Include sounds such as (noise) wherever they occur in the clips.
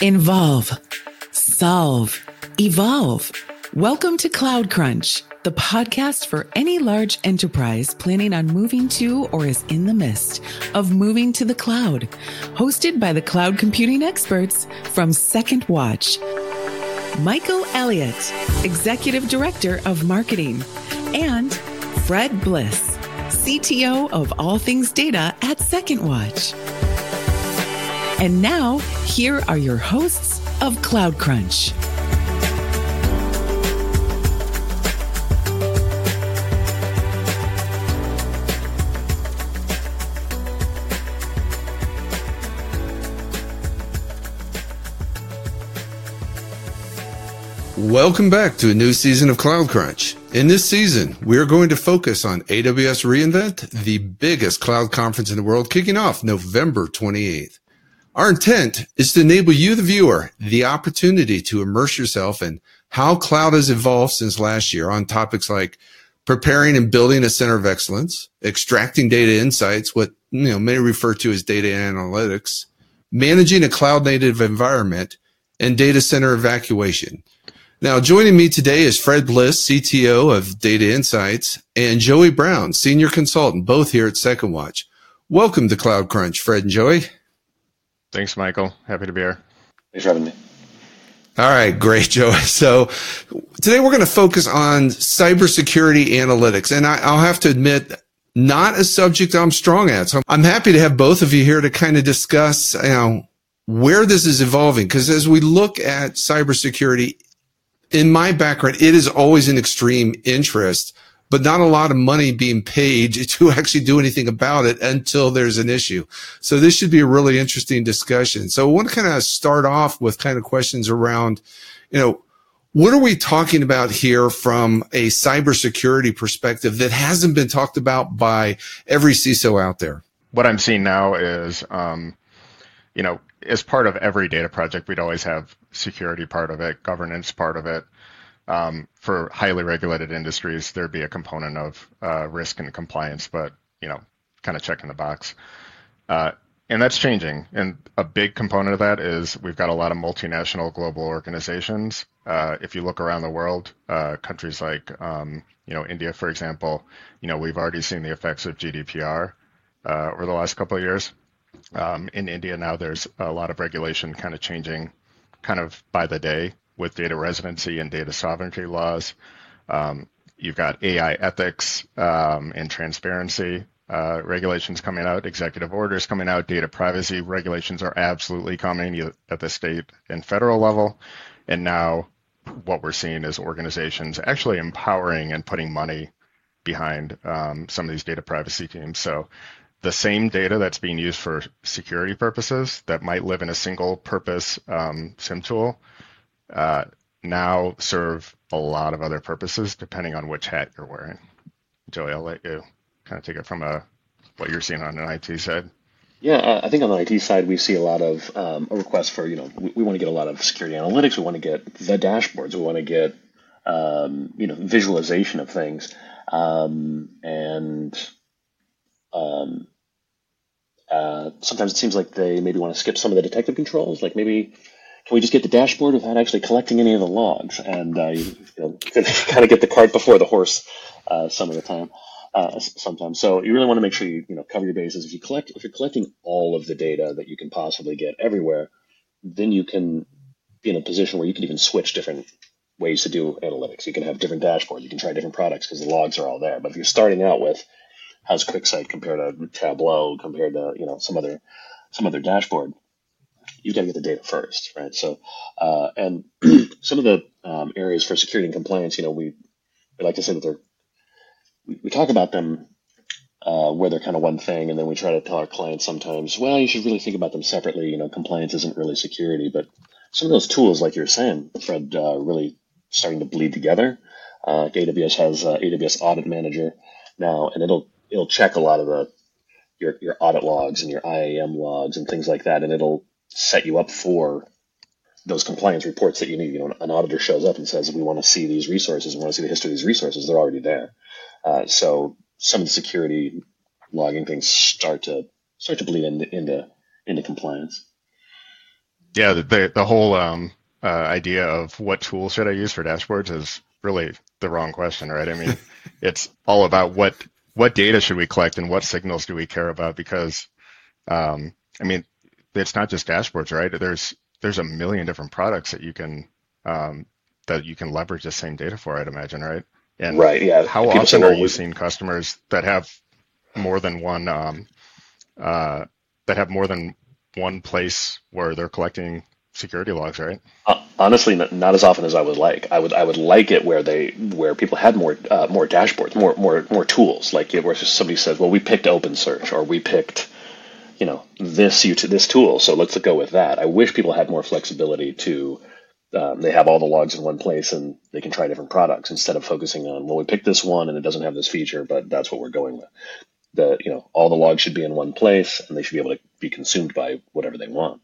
Involve, solve, evolve. Welcome to Cloud Crunch, the podcast for any large enterprise planning on moving to or is in the midst of moving to the cloud. Hosted by the cloud computing experts from Second Watch. Michael Elliott, Executive Director of Marketing, and Fred Bliss, CTO of All Things Data at Second Watch. And now, here are your hosts of Cloud Crunch. Welcome back to a new season of Cloud Crunch. In this season, we are going to focus on AWS reInvent, the biggest cloud conference in the world, kicking off November 28th. Our intent is to enable you, the viewer, the opportunity to immerse yourself in how cloud has evolved since last year on topics like preparing and building a center of excellence, extracting data insights, what you know many refer to as data analytics, managing a cloud native environment, and data center evacuation. Now, joining me today is Fred Bliss, CTO of Data Insights, and Joey Brown, Senior Consultant, both here at Second Watch. Welcome to Cloud Crunch, Fred and Joey. Thanks, Michael. Happy to be here. Thanks for having me. All right, great, Joe. (laughs) So today we're going to focus on cybersecurity analytics. And I, will have to admit, not a subject I'm strong at. So I'm happy to have both of you here to kind of discuss, you know, where this is evolving. Because as we look at cybersecurity, in my background, it is always an extreme interest but not a lot of money being paid (laughs) to actually do anything about it until there's an issue. So this should be a really interesting discussion. So I want to kind of start off with kind of questions around, you know, what are we talking about here from a cybersecurity perspective that hasn't been talked about by every CISO out there? What I'm seeing now is, um, you know, as part of every data project, we'd always have security part of it, governance part of it, um, for highly regulated industries, there'd be a component of uh, risk and compliance, but you know, kind of checking the box. Uh, and that's changing. And a big component of that is we've got a lot of multinational global organizations. Uh, if you look around the world, uh, countries like um, you know India, for example, you know we've already seen the effects of GDPR uh, over the last couple of years. Um, in India now, there's a lot of regulation kind of changing, kind of by the day with data residency and data sovereignty laws. Um, you've got AI ethics um, and transparency uh, regulations coming out, executive orders coming out, data privacy regulations are absolutely coming at the state and federal level. And now what we're seeing is organizations actually empowering and putting money behind um, some of these data privacy teams. So the same data that's being used for security purposes that might live in a single purpose um, SIEM tool uh, now serve a lot of other purposes depending on which hat you're wearing. Joey, I'll let you kind of take it from a what you're seeing on an IT side. Yeah, uh, I think on the IT side, we see a lot of um, a request for, you know, we, we want to get a lot of security analytics. We want to get the dashboards. We want to get, um, you know, visualization of things. Um, and um, uh, sometimes it seems like they maybe want to skip some of the detective controls. Like maybe can we just get the dashboard without actually collecting any of the logs? And uh, you, know, (laughs) kind of get the cart before the horse uh, some of the time. Uh, sometimes, so you really want to make sure you you know cover your bases. If you collect, if you're collecting all of the data that you can possibly get everywhere, then you can be in a position where you can even switch different ways to do analytics. You can have different dashboards. You can try different products because the logs are all there. But if you're starting out with how's QuickSight compared to Tableau compared to you know some other some other dashboard, you got to get the data first, right? So, uh, and (clears throat) some of the um, areas for security and compliance, you know, we, we like to say that they're, we, we talk about them uh, where they're kind of one thing, and then we try to tell our clients sometimes, well, you should really think about them separately. You know, compliance isn't really security, but some of those tools, like you're saying, Fred, uh, really starting to bleed together. Uh, AWS has uh, AWS Audit Manager now, and it'll it'll check a lot of the your your audit logs and your IAM logs and things like that, and it'll set you up for those compliance reports that you need. You know, an auditor shows up and says, "We want to see these resources. We want to see the history of these resources." They're already there. Uh, so some of the security logging things start to start to bleed into into, into compliance. Yeah, the the whole um, uh, idea of what tool should I use for dashboards is really the wrong question, right? I mean, (laughs) it's all about what what data should we collect and what signals do we care about because um, I mean, it's not just dashboards, right? There's there's a million different products that you can um, that you can leverage the same data for. I'd imagine, right? And right, yeah. How People often are you seeing customers that have more than one um, uh, that have more than one place where they're collecting security logs, right? Uh, honestly, not, not, as often as I would like. I would I would like it where they where people had more uh, more dashboards, more more more tools. Like where somebody says, "Well, we picked OpenSearch," or "We picked." You know this you this tool, so let's go with that. I wish people had more flexibility to um, they have all the logs in one place and they can try different products instead of focusing on well we picked this one and it doesn't have this feature but that's what we're going with. The you know all the logs should be in one place and they should be able to be consumed by whatever they want.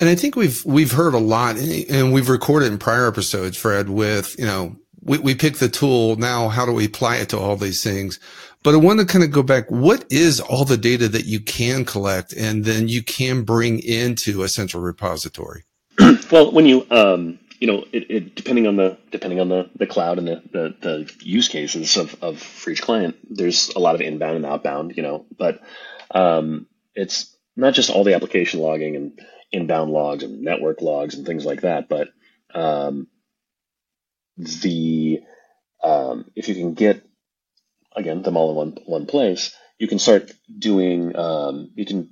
And i think we've we've heard a lot and we've recorded in prior episodes fred with you know we, we pick the tool. Now how do we apply it to all these things but i want to kind of go back what is all the data that you can collect and then you can bring into a central repository? (clears throat) Well, when you um, you know, it, it, depending on the depending on the, the cloud and the, the, the use cases of, of for each client, there's a lot of inbound and outbound, you know, but um, it's not just all the application logging and inbound logs and network logs and things like that, but um, the um, if you can get again them all in one one place, you can start doing um, you can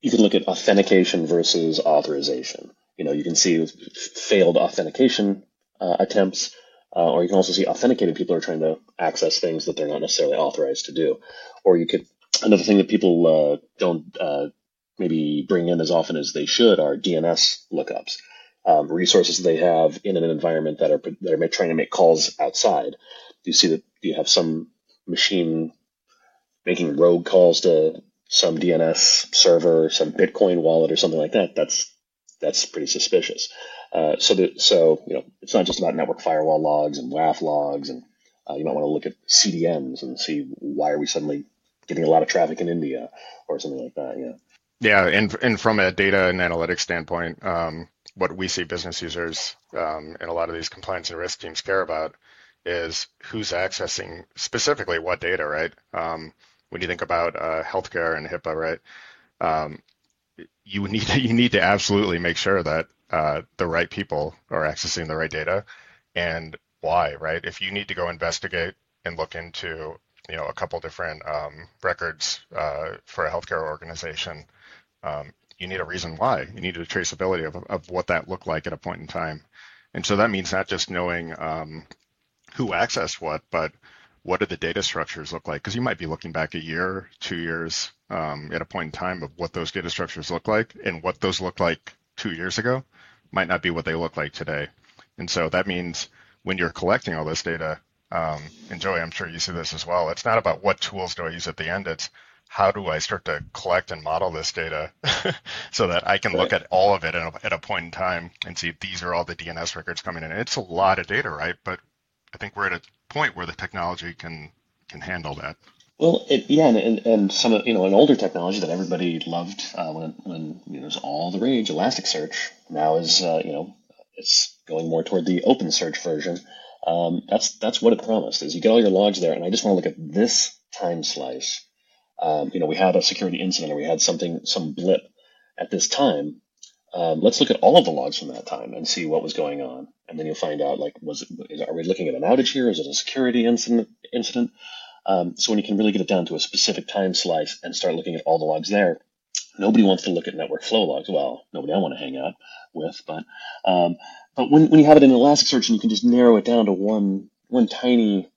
you can look at authentication versus authorization. You know, you can see failed authentication uh, attempts, uh, or you can also see authenticated people are trying to access things that they're not necessarily authorized to do. Or you could another thing that people uh, don't uh, maybe bring in as often as they should are DNS lookups. Um, resources they have in an environment that are that are trying to make calls outside. Do you see that you have some machine making rogue calls to some DNS server, some Bitcoin wallet, or something like that, that's that's pretty suspicious. Uh, so so you know it's not just about network firewall logs and WAF logs, and uh, you might want to look at CDNs and see why are we suddenly getting a lot of traffic in India or something like that. Yeah. Yeah, and and from a data and analytics standpoint, um, what we see business users um, and a lot of these compliance and risk teams care about is who's accessing specifically what data, right? Um, when you think about uh, healthcare and HIPAA, right? Um, you (laughs) need to, you need to absolutely make sure that uh, the right people are accessing the right data, and why, right? If you need to go investigate and look into you know a couple different um, records uh, for a healthcare organization, um, you need a reason why. You need a traceability of, of what that looked like at a point in time, and so that means not just knowing um, who accessed what, but what do the data structures look like? Because you might be looking back a year, two years um, at a point in time of what those data structures look like, and what those look like two years ago might not be what they look like today. And so that means when you're collecting all this data, um, and Joey, I'm sure you see this as well. It's not about what tools do I use at the end. It's how do I start to collect and model this data (laughs) so that I can right. look at all of it at a, at a point in time and see these are all the DNS records coming in. It's a lot of data, right? But I think we're at a point where the technology can can handle that. Well, it, yeah, and, and some of you know an older technology that everybody loved uh, when when you know, it was all the rage, Elasticsearch. Now is uh, you know it's going more toward the OpenSearch version. Um, that's that's what it promised. Is you get all your logs there, and I just want to look at this time slice. Um, you know, we had a security incident, or we had something, some blip at this time. Um, let's look at all of the logs from that time and see what was going on and then you'll find out like was it are we looking at an outage here? Is it a security incident? Incident. Um, so when you can really get it down to a specific time slice and start looking at all the logs there, nobody wants to look at network flow logs. Well, nobody I want to hang out with, but um, but when, when you have it in Elasticsearch and you can just narrow it down to one one tiny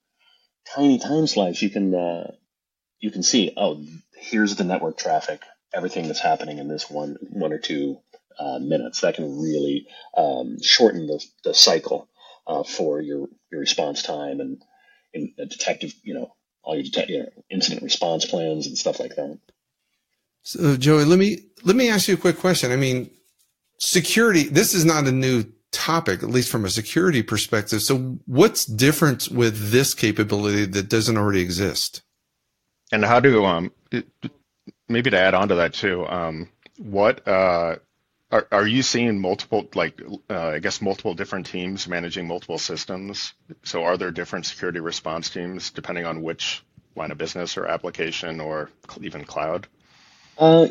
tiny time slice, you can uh, you can see oh here's the network traffic, everything that's happening in this one one or two uh, minutes. That can really um, shorten the, the cycle uh, for your, your response time and, detective, you know, all your detect, you know, incident response plans and stuff like that. So, Joey, let me let me ask you a quick question. I mean, security. This is not a new topic, at least from a security perspective. So, what's different with this capability that doesn't already exist? And how do um maybe to add on to that too? Um, what uh, are are you seeing multiple like uh, I guess multiple different teams managing multiple systems? So are there different security response teams depending on which line of business or application or even cloud? Uh,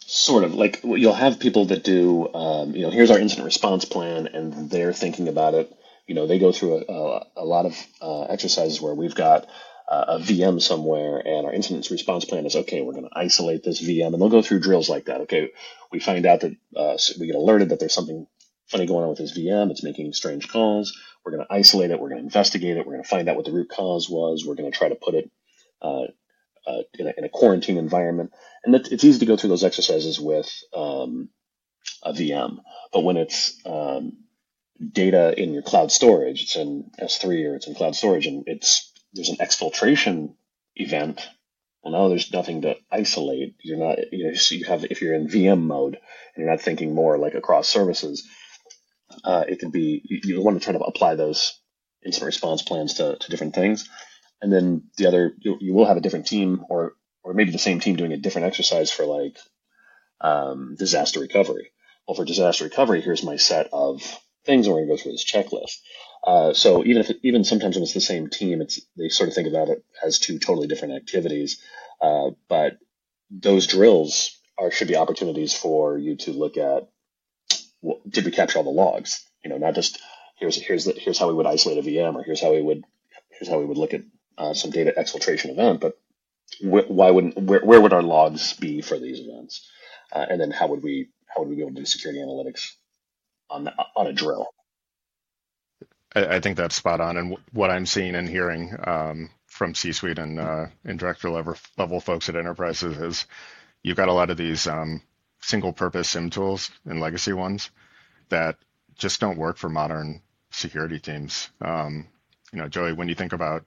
sort of like you'll have people that do, um, you know, here's our incident response plan, and they're thinking about it. You know, they go through a, a, a lot of uh, exercises where we've got a VM somewhere, and our incident response plan is okay. We're going to isolate this VM, and they'll go through drills like that. Okay, we find out that uh, we get alerted that there's something funny going on with this VM. It's making strange calls. We're going to isolate it. We're going to investigate it. We're going to find out what the root cause was. We're going to try to put it uh, uh, in, a, in, a, quarantine environment. And it's easy to go through those exercises with um, a VM. But when it's um, data in your cloud storage, it's in S3 or it's in cloud storage, and it's there's an exfiltration event. Well, now there's nothing to isolate. You're not, you know, so you have if you're in VM mode and you're not thinking more like across services, uh, it could be you, you, want to try to apply those incident response plans to, to different things, and then the other you, you will have a different team or or maybe the same team doing a different exercise for like um, disaster recovery. Well, for disaster recovery, here's my set of things, and we're going to go through this checklist. Uh, so even if even sometimes when it's the same team, it's they sort of think about it as two totally different activities. Uh, but those drills are should be opportunities for you to look at well, did we capture all the logs? You know, not just here's here's the, here's how we would isolate a VM or here's how we would here's how we would look at uh, some data exfiltration event, but wh- why wouldn't where, where would our logs be for these events? Uh, and then how would we how would we be able to do security analytics on the, on a drill? I, I think that's spot on. And w- what I'm seeing and hearing um, from C-suite and uh, and director level level folks at enterprises is you've got a lot of these um, single purpose SIEM tools and legacy ones that just don't work for modern security teams. Um, you know, Joey, when you think about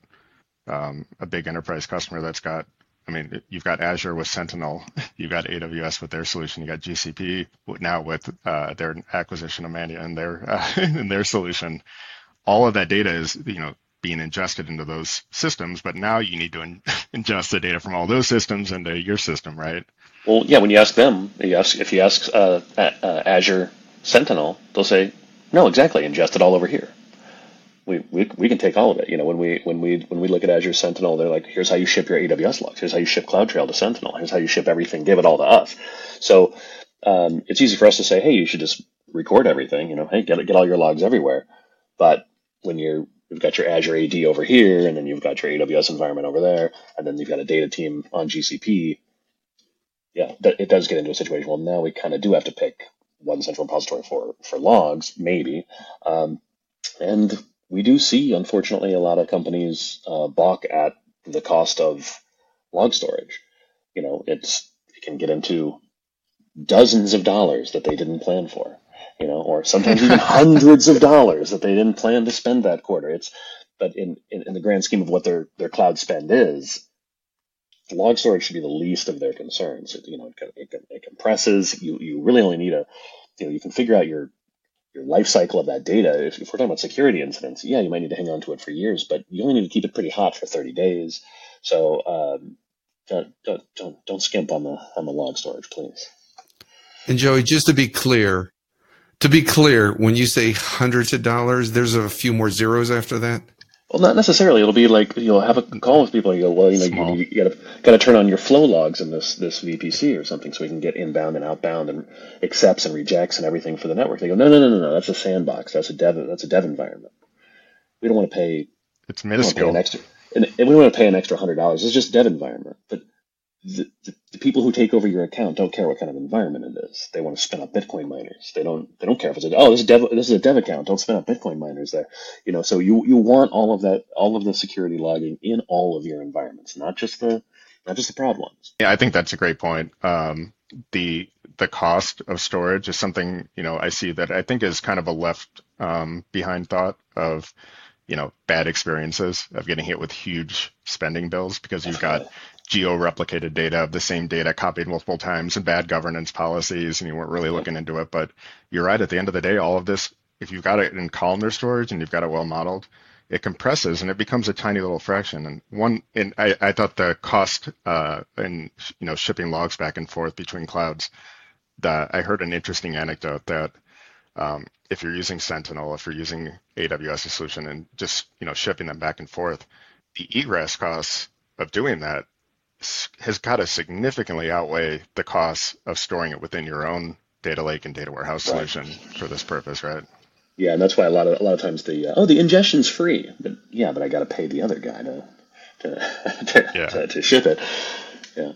um, a big enterprise customer that's got, I mean, you've got Azure with Sentinel, (laughs) you've got AWS with their solution, you got GCP now with uh, their acquisition of Mandiant and their uh, (laughs) and their solution all of that data is, you know, being ingested into those systems, but now you need to in- (laughs) ingest the data from all those systems into your system, right? Well, yeah. When you ask them, you ask if you ask uh, uh, Azure Sentinel, they'll say, "No, exactly. Ingest it all over here. We, we, we can take all of it. You know, when we when we when we look at Azure Sentinel, they're like, "Here's how you ship your AWS logs. Here's how you ship CloudTrail to Sentinel. Here's how you ship everything. Give it all to us." So um, it's easy for us to say, "Hey, you should just record everything." You know, hey, get get all your logs everywhere. But when you're you've got your Azure AD over here, and then you've got your AWS environment over there, and then you've got a data team on GCP. Yeah, it does get into a situation. Well, now we kind of do have to pick one central repository for for logs, maybe, um, and we do see, unfortunately, a lot of companies uh, balk at the cost of log storage. You know, it's it can get into dozens of dollars that they didn't plan for you know, or sometimes even (laughs) hundreds of dollars that they didn't plan to spend that quarter. It's, but in, in, in, the grand scheme of what their, their cloud spend is, log storage should be the least of their concerns. It, you know, it, it, it compresses. You, you really only need a, you know, you can figure out your, your life cycle of that data. If, if we're talking about security incidents, yeah, you might need to hang on to it for years, but you only need to keep it pretty hot for 30 days. So, um, don't, don't, don't, don't skimp on the, on the log storage, please. And Joey, just to be clear, to be clear, when you say hundreds of dollars, there's a few more zeros after that. Well, not necessarily. It'll be like you'll have a call with people. And you go, well, you know, you, you, gotta gotta turn on your flow logs in this this VPC or something, so we can get inbound and outbound and accepts and rejects and everything for the network. They go, no, no, no, no, no. That's a sandbox. That's a dev. That's a dev environment. We don't want to pay. It's minuscule. An extra, and, and we don't want to pay an extra hundred dollars. It's just dev environment. But the, the, the, people who take over your account don't care what kind of environment it is. They want to spin up Bitcoin miners. They don't. They don't care if it's a oh this is dev this is a dev account. Don't spin up Bitcoin miners there. You know. So you you want all of that all of the security logging in all of your environments, not just the not just the prod ones. Yeah, I think that's a great point. Um, the the cost of storage is something you know I see that I think is kind of a left um, behind thought of you know bad experiences of getting hit with huge spending bills because you've got geo-replicated data of the same data copied multiple times and bad governance policies, and you weren't really looking into it. But you're right. At the end of the day, all of this, if you've got it in columnar storage and you've got it well modeled, it compresses and it becomes a tiny little fraction. And one, and I, I thought the cost uh, in you know shipping logs back and forth between clouds. That I heard an interesting anecdote that um, if you're using Sentinel, if you're using AWS solution, and just you know shipping them back and forth, the egress costs of doing that has got to significantly outweigh the costs of storing it within your own data lake and data warehouse solution for this purpose, right? Yeah, and that's why a lot of a lot of times the uh, oh the ingestion's free, but yeah, but I got to pay the other guy to to (laughs) to, yeah. to, to ship it. Yeah.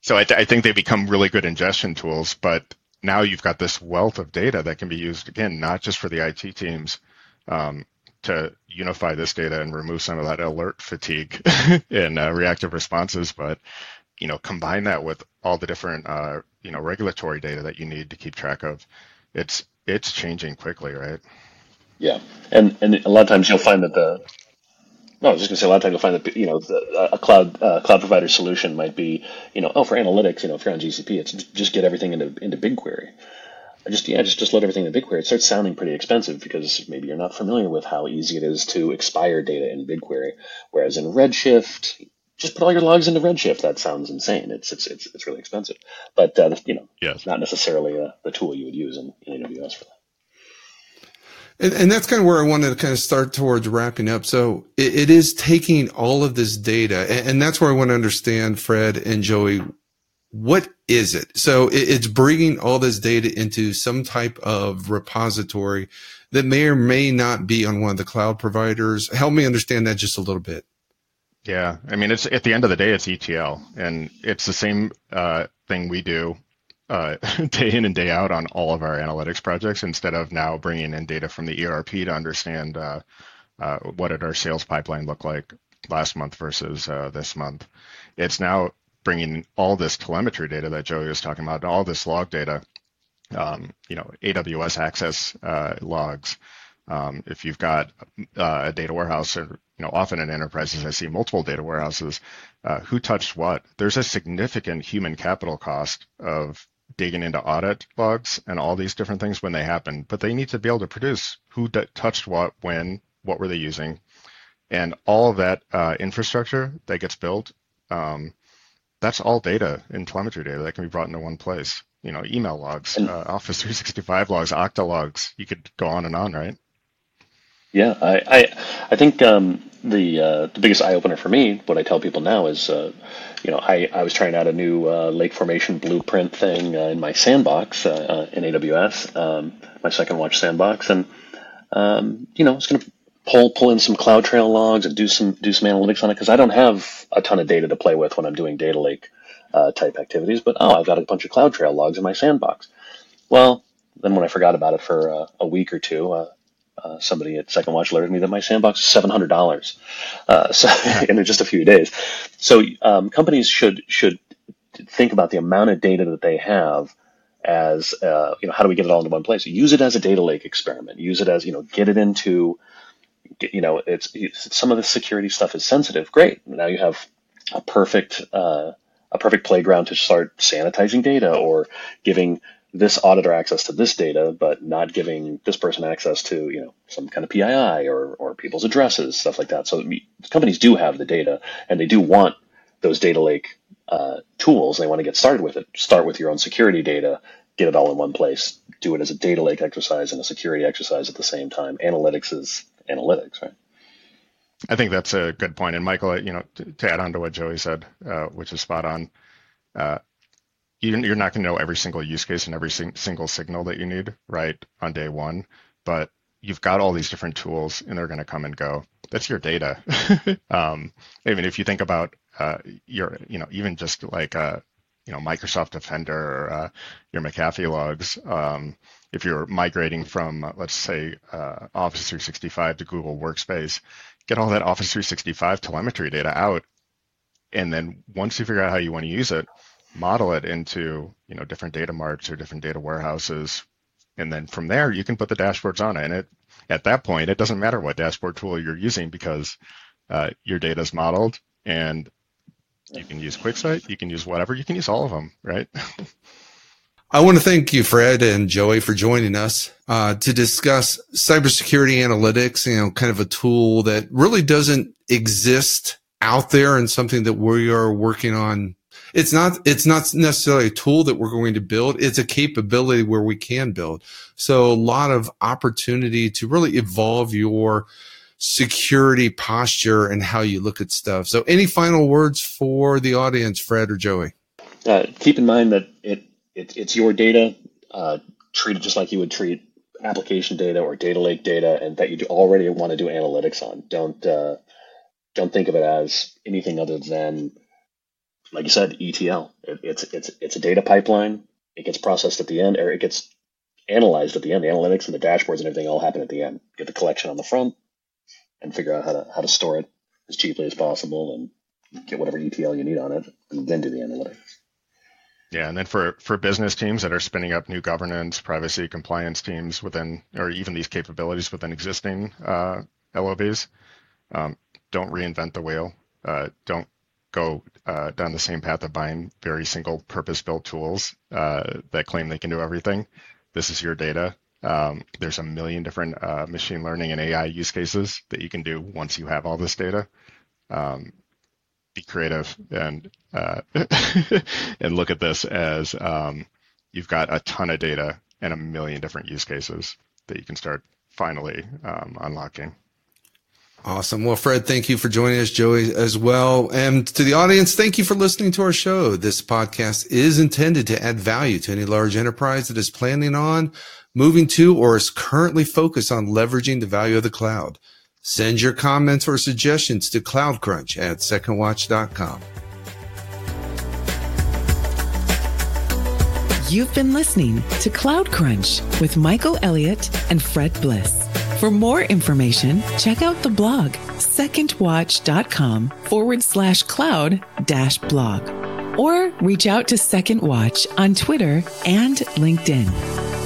So I, th- I think they become really good ingestion tools, but now you've got this wealth of data that can be used again, not just for the IT teams um, to unify this data and remove some of that alert fatigue (laughs) in uh, reactive responses, but you know combine that with all the different uh, you know regulatory data that you need to keep track of. It's it's changing quickly, right? Yeah, and and a lot of times you'll find that the no, I was just gonna say a lot of times you'll find that you know the, a cloud uh, cloud provider solution might be you know oh for analytics you know if you're on GCP it's just get everything into into BigQuery. Just yeah, just just load everything in BigQuery. It starts sounding pretty expensive because maybe you're not familiar with how easy it is to expire data in BigQuery. Whereas in Redshift, just put all your logs into Redshift. That sounds insane. It's it's it's, it's really expensive, but uh, you know, yes. not necessarily uh, the tool you would use in, in AWS for that. And, and, that's kind of where I wanted to kind of start towards wrapping up. So it, it is taking all of this data, and, and, that's where I want to understand, Fred and Joey, what is it? So it, it's bringing all this data into some type of repository that may or may not be on one of the cloud providers. Help me understand that just a little bit. Yeah, I mean, it's at the end of the day, it's ETL, and it's the same uh, thing we do uh, (laughs) day in and day out on all of our analytics projects. Instead of now bringing in data from the ERP to understand uh, uh, what did our sales pipeline look like last month versus uh, this month, it's now bringing all this telemetry data that Joey was talking about, all this log data, um, you know, AWS access uh, logs. Um, if you've got uh, a data warehouse or you know, often in enterprises, I see multiple data warehouses. Uh, who touched what? There's a significant human capital cost of digging into audit logs and all these different things when they happen, but they need to be able to produce who d- touched what, when, what were they using, and all of that uh, infrastructure that gets built. Um, that's all data in telemetry data that can be brought into one place. You know, email logs, uh, Office 365 logs, Okta logs. You could go on and on, right? Yeah, I I, I think um, the uh, the biggest eye opener for me, what I tell people now is, uh, you know, I, I was trying out a new uh, lake formation blueprint thing uh, in my sandbox uh, uh, in AWS, um, my second watch sandbox, and um, you know, I was going to pull pull in some CloudTrail logs and do some do some analytics on it because I don't have a ton of data to play with when I'm doing data lake type activities. But oh, I've got a bunch of CloudTrail logs in my sandbox. Well, then when I forgot about it for a week or two, uh, somebody at Second Watch alerted me that my sandbox is seven hundred dollars, uh, (laughs) so in just a few days. So um, companies should should think about the amount of data that they have as uh, you know how do we get it all into one place? Use it as a data lake experiment. Use it as you know get it into you know it's, it's some of the security stuff is sensitive. Great, now you have a perfect uh, a perfect playground to start sanitizing data or giving this auditor access to this data, but not giving this person access to you know some kind of PII or or people's addresses, stuff like that. So companies do have the data, and they do want those data lake uh, tools. They want to get started with it. Start with your own security data, get it all in one place. Do it as a data lake exercise and a security exercise at the same time. Analytics is analytics, right? I think that's a good point. And Michael, you know, to, to add on to what Joey said, uh, which is spot on. Uh, you're not going to know every single use case and every single signal that you need right on day one, but you've got all these different tools and they're going to come and go. That's your data. (laughs) um, I mean, if you think about uh, your, you know, even just like uh, you know Microsoft Defender or uh, your McAfee logs, um, if you're migrating from uh, let's say uh, Office 365 to Google Workspace, get all that Office 365 telemetry data out, and then once you figure out how you want to use it, model it into you know different data marts or different data warehouses and then from there you can put the dashboards on it and it at that point it doesn't matter what dashboard tool you're using because uh, your data is modeled and you can use QuickSight, you can use whatever, you can use all of them, right? (laughs) I want to thank you, Fred and Joey, for joining us. uh, to discuss cybersecurity analytics, you know, kind of a tool that really doesn't exist out there and something that we are working on. It's not, it's not necessarily a tool that we're going to build. It's a capability where we can build. So a lot of opportunity to really evolve your security posture and how you look at stuff. So any final words for the audience, Fred or Joey? Uh, keep in mind that it, it it's your data. Uh, treat it just like you would treat application data or data lake data, and that you already want to do analytics on. Don't uh, don't think of it as anything other than, like you said, ETL. It, it's it's it's a data pipeline. It gets processed at the end, or it gets analyzed at the end. The analytics and the dashboards and everything all happen at the end. Get the collection on the front, and figure out how to how to store it as cheaply as possible, and get whatever ETL you need on it, and then do the analytics. Yeah, and then for for business teams that are spinning up new governance, privacy, compliance teams within, or even these capabilities within existing uh, LOBs, um, don't reinvent the wheel. Uh, don't go uh, down the same path of buying very single purpose-built tools uh, that claim they can do everything. This is your data. Um, there's a million different uh, machine learning and AI use cases that you can do once you have all this data. Um, be creative and uh, (laughs) and look at this as um, you've got a ton of data and a million different use cases that you can start finally um, unlocking. Awesome. Well, Fred, thank you for joining us, Joey, as well. And to the audience, thank you for listening to our show. This podcast is intended to add value to any large enterprise that is planning on moving to or is currently focused on leveraging the value of the cloud. Send your comments or suggestions to cloudcrunch at secondwatch.com. You've been listening to Cloud Crunch with Michael Elliott and Fred Bliss. For more information, check out the blog secondwatch.com forward slash cloud dash blog or reach out to Second Watch on Twitter and LinkedIn.